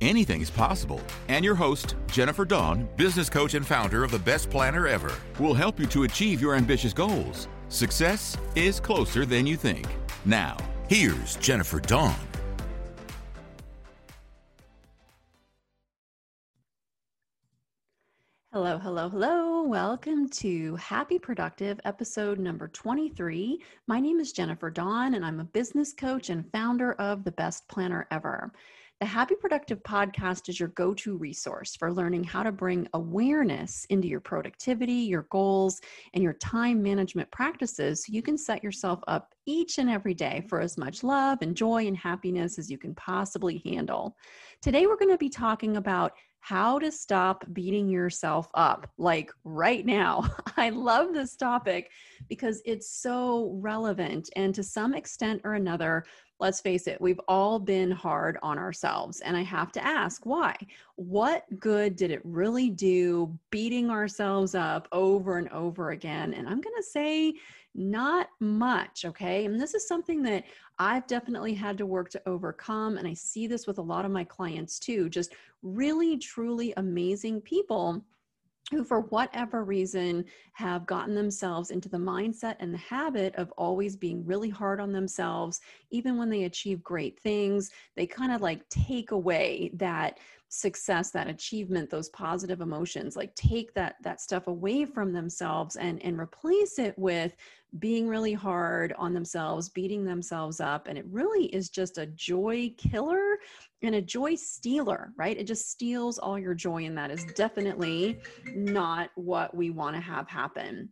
anything is possible. And your host, Jennifer Dawn, business coach and founder of the Best Planner Ever, will help you to achieve your ambitious goals. Success is closer than you think. Now, here's Jennifer Dawn. Hello, hello, hello. Welcome to Happy Productive episode number 23. My name is Jennifer Dawn, and I'm a business coach and founder of The Best Planner Ever. The Happy Productive podcast is your go to resource for learning how to bring awareness into your productivity, your goals, and your time management practices so you can set yourself up each and every day for as much love and joy and happiness as you can possibly handle. Today, we're going to be talking about how to stop beating yourself up like right now. I love this topic because it's so relevant. And to some extent or another, let's face it, we've all been hard on ourselves. And I have to ask why? What good did it really do beating ourselves up over and over again? And I'm going to say, not much. Okay. And this is something that I've definitely had to work to overcome. And I see this with a lot of my clients too, just really, truly amazing people who, for whatever reason, have gotten themselves into the mindset and the habit of always being really hard on themselves, even when they achieve great things. They kind of like take away that success that achievement those positive emotions like take that that stuff away from themselves and and replace it with being really hard on themselves beating themselves up and it really is just a joy killer and a joy stealer right? It just steals all your joy and that is definitely not what we want to have happen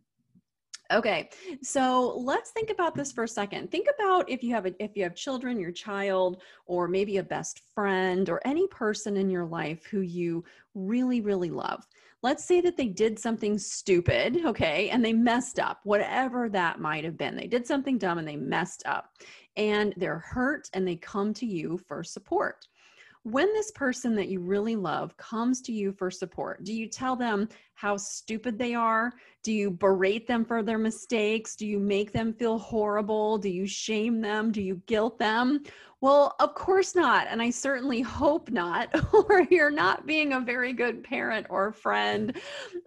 Okay, so let's think about this for a second. Think about if you have a, if you have children, your child, or maybe a best friend, or any person in your life who you really, really love. Let's say that they did something stupid, okay, and they messed up, whatever that might have been. They did something dumb and they messed up, and they're hurt, and they come to you for support when this person that you really love comes to you for support, do you tell them how stupid they are? Do you berate them for their mistakes? Do you make them feel horrible? Do you shame them? Do you guilt them? Well, of course not. And I certainly hope not, or you're not being a very good parent or friend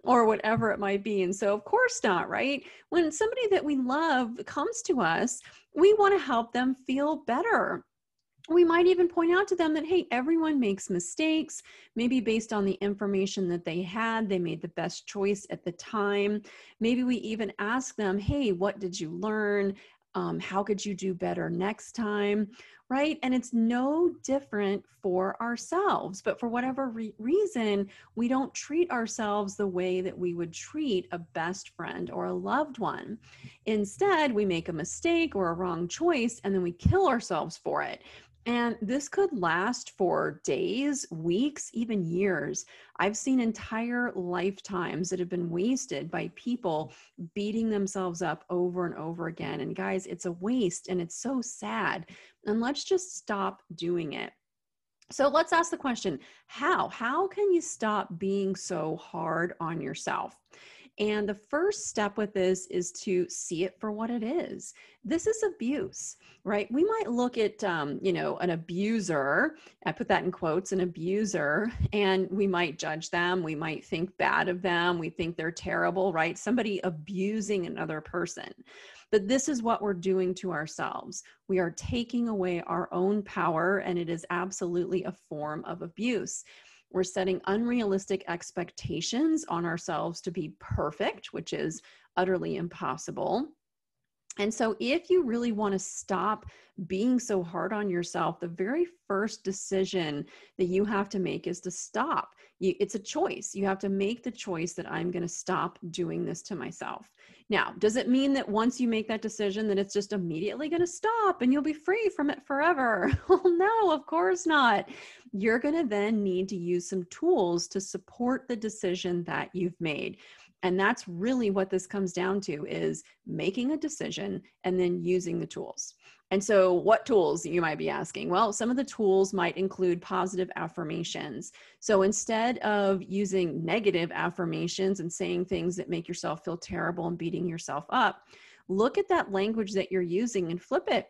or whatever it might be. And so, of course not, right? When somebody that we love comes to us, we want to help them feel better we might even point out to them that, hey, everyone makes mistakes. Maybe based on the information that they had, they made the best choice at the time. Maybe we even ask them, hey, what did you learn? Um, how could you do better next time? Right. And it's no different for ourselves. But for whatever re- reason, we don't treat ourselves the way that we would treat a best friend or a loved one. Instead, we make a mistake or a wrong choice and then we kill ourselves for it. And this could last for days, weeks, even years. I've seen entire lifetimes that have been wasted by people beating themselves up over and over again. And guys, it's a waste and it's so sad. And let's just stop doing it. So let's ask the question how? How can you stop being so hard on yourself? And the first step with this is to see it for what it is. This is abuse, right? We might look at, um, you know, an abuser, I put that in quotes, an abuser, and we might judge them. We might think bad of them. We think they're terrible, right? Somebody abusing another person. But this is what we're doing to ourselves. We are taking away our own power, and it is absolutely a form of abuse. We're setting unrealistic expectations on ourselves to be perfect, which is utterly impossible. And so, if you really want to stop being so hard on yourself, the very first decision that you have to make is to stop. You, it's a choice. You have to make the choice that I'm going to stop doing this to myself. Now, does it mean that once you make that decision that it's just immediately going to stop and you'll be free from it forever? well, no, of course not. You're going to then need to use some tools to support the decision that you've made. And that's really what this comes down to is making a decision and then using the tools. And so, what tools you might be asking? Well, some of the tools might include positive affirmations. So, instead of using negative affirmations and saying things that make yourself feel terrible and beating yourself up, look at that language that you're using and flip it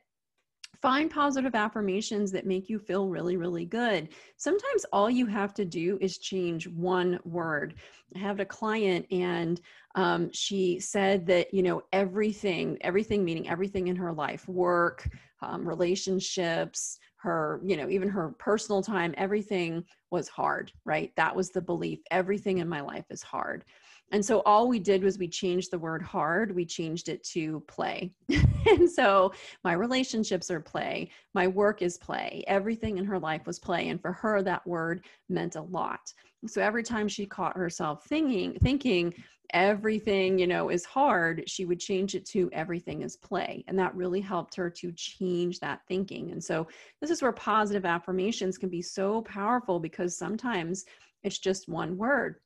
find positive affirmations that make you feel really, really good. Sometimes all you have to do is change one word. I have a client and um, she said that, you know, everything, everything meaning everything in her life, work, um, relationships, her, you know, even her personal time, everything was hard, right? That was the belief. Everything in my life is hard. And so all we did was we changed the word hard, we changed it to play. and so my relationships are play, my work is play, everything in her life was play. And for her, that word meant a lot. So every time she caught herself thinking, thinking, everything you know is hard she would change it to everything is play and that really helped her to change that thinking and so this is where positive affirmations can be so powerful because sometimes it's just one word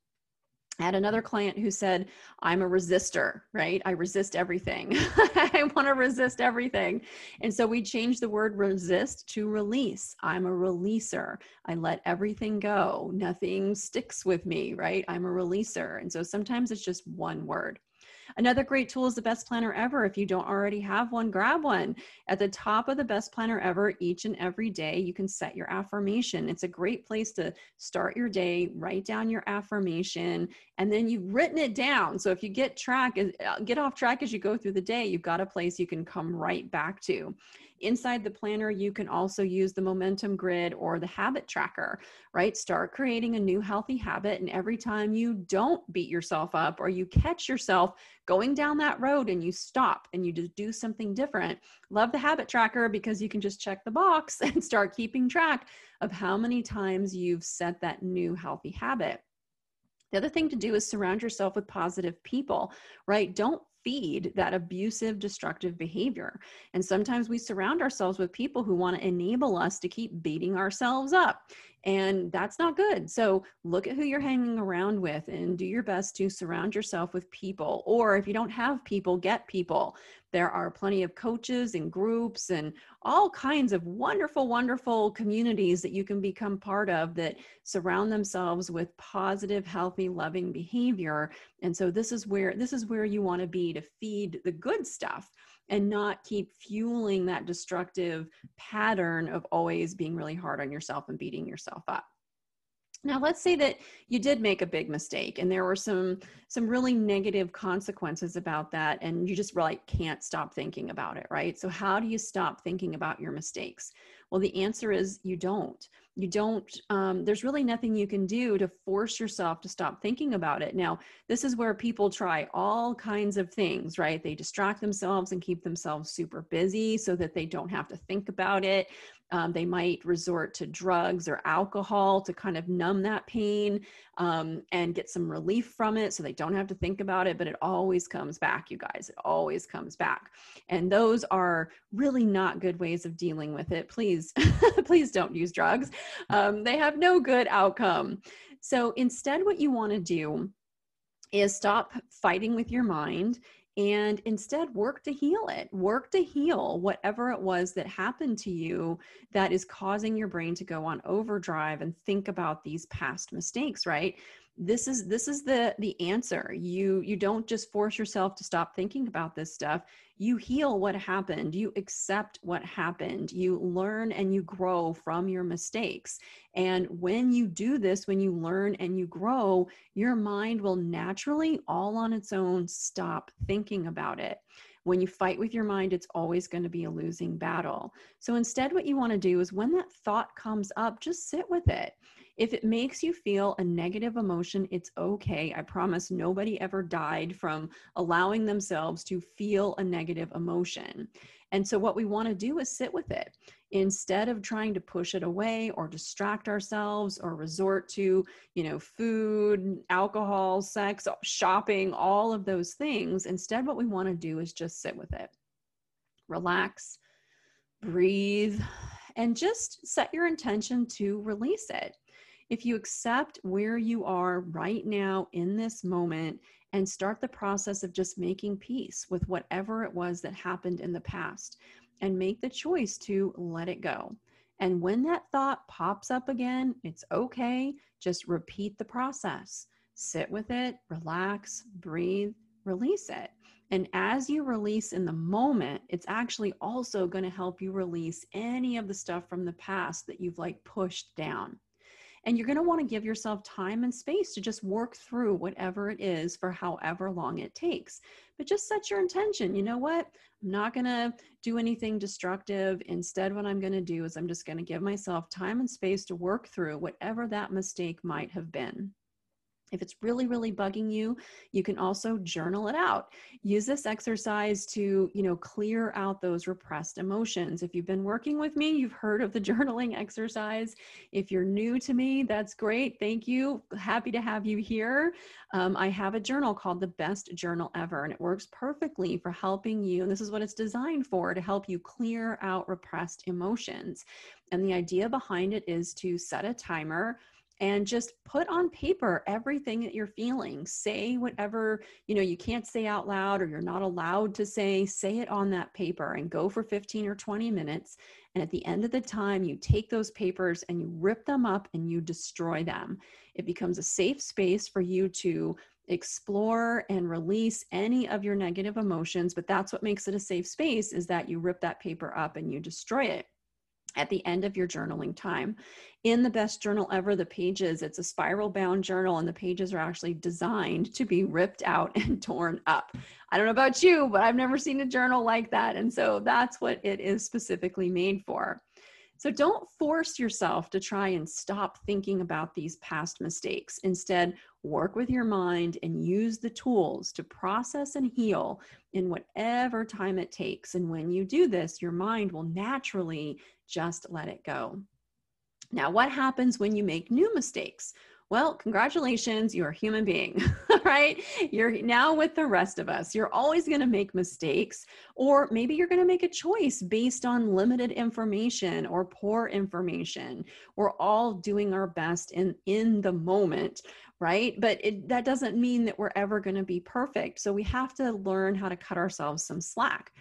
I had another client who said, I'm a resistor, right? I resist everything. I want to resist everything. And so we changed the word resist to release. I'm a releaser. I let everything go. Nothing sticks with me, right? I'm a releaser. And so sometimes it's just one word. Another great tool is the best planner ever. If you don't already have one, grab one. At the top of the best planner ever, each and every day, you can set your affirmation. It's a great place to start your day, write down your affirmation, and then you've written it down. So if you get track, uh, get off track as you go through the day, you've got a place you can come right back to. Inside the planner, you can also use the momentum grid or the habit tracker, right? Start creating a new healthy habit. And every time you don't beat yourself up or you catch yourself going down that road and you stop and you just do something different, love the habit tracker because you can just check the box and start keeping track of how many times you've set that new healthy habit. The other thing to do is surround yourself with positive people, right? Don't feed that abusive, destructive behavior. And sometimes we surround ourselves with people who want to enable us to keep beating ourselves up. And that's not good. So look at who you're hanging around with and do your best to surround yourself with people. Or if you don't have people, get people. There are plenty of coaches and groups and all kinds of wonderful, wonderful communities that you can become part of that surround themselves with positive, healthy, loving behavior. And so this is where this is where you want to be to feed the good stuff and not keep fueling that destructive pattern of always being really hard on yourself and beating yourself up. Now let's say that you did make a big mistake and there were some some really negative consequences about that and you just really can't stop thinking about it, right? So how do you stop thinking about your mistakes? Well, the answer is you don't you don't um, there's really nothing you can do to force yourself to stop thinking about it now this is where people try all kinds of things right they distract themselves and keep themselves super busy so that they don't have to think about it um, they might resort to drugs or alcohol to kind of numb that pain um, and get some relief from it so they don't have to think about it. But it always comes back, you guys. It always comes back. And those are really not good ways of dealing with it. Please, please don't use drugs. Um, they have no good outcome. So instead, what you want to do is stop fighting with your mind and instead work to heal it work to heal whatever it was that happened to you that is causing your brain to go on overdrive and think about these past mistakes right this is this is the the answer. You you don't just force yourself to stop thinking about this stuff. You heal what happened. You accept what happened. You learn and you grow from your mistakes. And when you do this when you learn and you grow your mind will naturally all on its own stop thinking about it. When you fight with your mind, it's always going to be a losing battle. So instead, what you want to do is when that thought comes up, just sit with it. If it makes you feel a negative emotion, it's okay. I promise nobody ever died from allowing themselves to feel a negative emotion. And so, what we want to do is sit with it instead of trying to push it away or distract ourselves or resort to, you know, food, alcohol, sex, shopping, all of those things. Instead, what we want to do is just sit with it, relax, breathe, and just set your intention to release it If you accept where you are right now in this moment and start the process of just making peace with whatever it was that happened in the past and make the choice to let it go. And when that thought pops up again, it's okay. Just repeat the process. Sit with it, relax, breathe, release it. And as you release in the moment, it's actually also going to help you release any of the stuff from the past that you've like pushed down. And you're going to want to give yourself time and space to just work through whatever it is for however long it takes. But just set your intention. You know what? I'm not going to do anything destructive. Instead, what I'm going to do is I'm just going to give myself time and space to work through whatever that mistake might have been. If it's really, really bugging you, you can also journal it out. Use this exercise to, you know, clear out those repressed emotions. If you've been working with me, you've heard of the journaling exercise. If you're new to me, that's great. Thank you. Happy to have you here. Um, I have a journal called The Best Journal Ever, and it works perfectly for helping you. And this is what it's designed for to help you clear out repressed emotions. And the idea behind it is to set a timer and just put on paper everything that you're feeling. Say whatever you know you can't say out loud or you're not allowed to say say it on that paper and go for 15 or 20 minutes. And at the end of the time you take those papers and you rip them up and you destroy them. It becomes a safe space for you to explore and release any of your negative emotions but that's what makes it a safe space is that you rip that paper up and you destroy it at the end of your journaling time. In the best journal ever, the pages, it's a spiral bound journal, and the pages are actually designed to be ripped out and torn up. I don't know about you, but I've never seen a journal like that. And so that's what it is specifically made for. So don't force yourself to try and stop thinking about these past mistakes. Instead, work with your mind and use the tools to process and heal in whatever time it takes. And when you do this, your mind will naturally just let it go. Now, what happens when you make new mistakes? Well, congratulations, you're a human being, right? You're now with the rest of us. You're always going to make mistakes, or maybe you're going to make a choice based on limited information or poor information. We're all doing our best in, in the moment, right? But it, that doesn't mean that we're ever going to be perfect. So we have to learn how to cut ourselves some slack.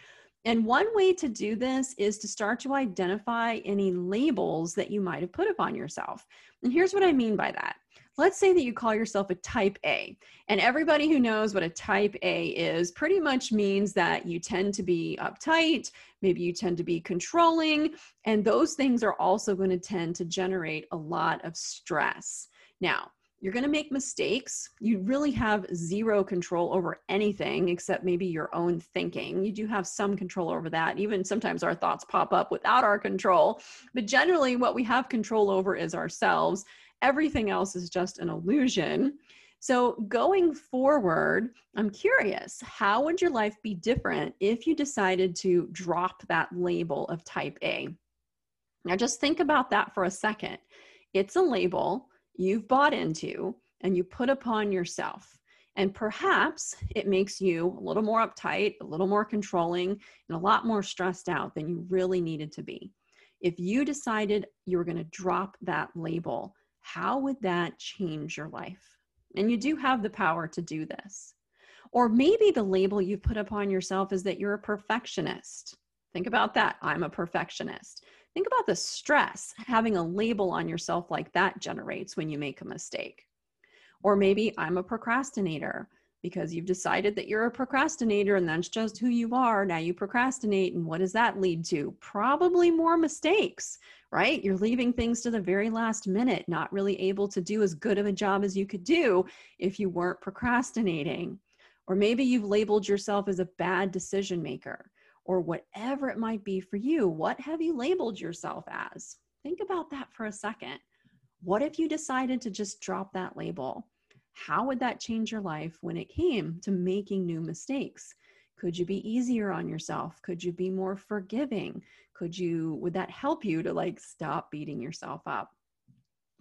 And one way to do this is to start to identify any labels that you might have put upon yourself. And here's what I mean by that. Let's say that you call yourself a type A, and everybody who knows what a type A is pretty much means that you tend to be uptight, maybe you tend to be controlling, and those things are also going to tend to generate a lot of stress. Now, you're going to make mistakes. You really have zero control over anything except maybe your own thinking. You do have some control over that. Even sometimes our thoughts pop up without our control. But generally, what we have control over is ourselves. Everything else is just an illusion. So, going forward, I'm curious how would your life be different if you decided to drop that label of type A? Now, just think about that for a second. It's a label you've bought into and you put upon yourself. And perhaps it makes you a little more uptight, a little more controlling, and a lot more stressed out than you really needed to be. If you decided you were going to drop that label, how would that change your life? And you do have the power to do this. Or maybe the label you've put upon yourself is that you're a perfectionist. Think about that. I'm a perfectionist. Think about the stress having a label on yourself like that generates when you make a mistake. Or maybe I'm a procrastinator because you've decided that you're a procrastinator and that's just who you are. Now you procrastinate, and what does that lead to? Probably more mistakes, right? You're leaving things to the very last minute, not really able to do as good of a job as you could do if you weren't procrastinating. Or maybe you've labeled yourself as a bad decision maker or whatever it might be for you, what have you labeled yourself as? Think about that for a second. What if you decided to just drop that label? How would that change your life when it came to making new mistakes? Could you be easier on yourself? Could you be more forgiving? Could you, would that help you to like stop beating yourself up?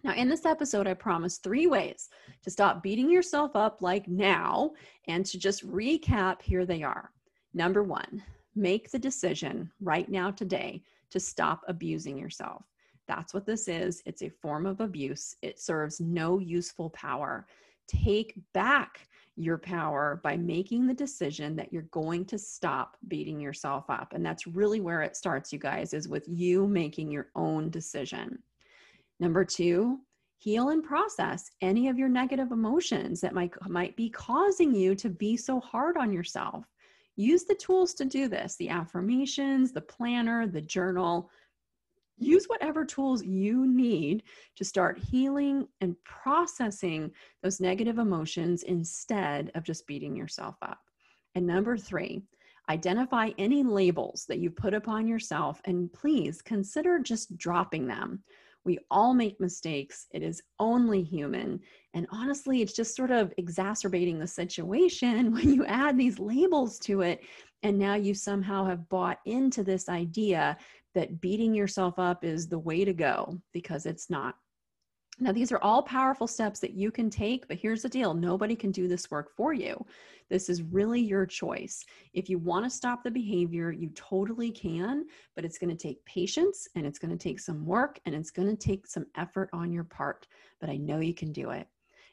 Now, in this episode, I promised three ways to stop beating yourself up like now. And to just recap, here they are. Number one, make the decision right now today to stop abusing yourself. That's what this is. It's a form of abuse. It serves no useful power. Take back your power by making the decision that you're going to stop beating yourself up. And that's really where it starts, you guys, is with you making your own decision. Number two, heal and process any of your negative emotions that might, might be causing you to be so hard on yourself. Use the tools to do this the affirmations, the planner, the journal use whatever tools you need to start healing and processing those negative emotions instead of just beating yourself up. And number three, identify any labels that you put upon yourself and please consider just dropping them. We all make mistakes. It is only human. And honestly, it's just sort of exacerbating the situation when you add these labels to it. And now you somehow have bought into this idea that beating yourself up is the way to go because it's not. Now, these are all powerful steps that you can take, but here's the deal nobody can do this work for you. This is really your choice. If you want to stop the behavior, you totally can, but it's going to take patience and it's going to take some work and it's going to take some effort on your part. But I know you can do it.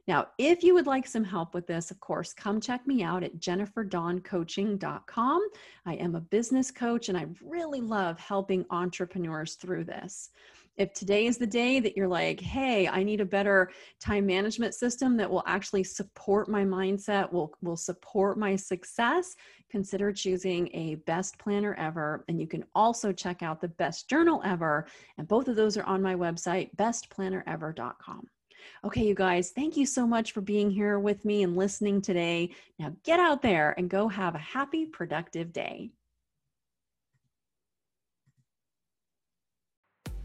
Now, if you would like some help with this, of course, come check me out at jenniferdawncoaching.com. I am a business coach and I really love helping entrepreneurs through this. If today is the day that you're like, hey, I need a better time management system that will actually support my mindset, will, will support my success, consider choosing a best planner ever. And you can also check out the best journal ever. And both of those are on my website, bestplannerever.com. Okay, you guys, thank you so much for being here with me and listening today. Now get out there and go have a happy, productive day.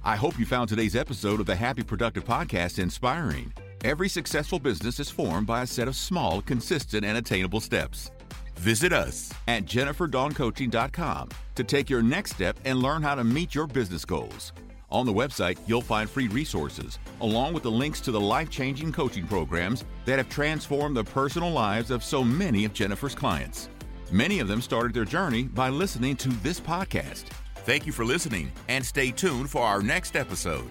I hope you found today's episode of the Happy Productive Podcast inspiring. Every successful business is formed by a set of small, consistent, and attainable steps. Visit us at jenniferdawncoaching.com to take your next step and learn how to meet your business goals. On the website, you'll find free resources, along with the links to the life changing coaching programs that have transformed the personal lives of so many of Jennifer's clients. Many of them started their journey by listening to this podcast. Thank you for listening, and stay tuned for our next episode.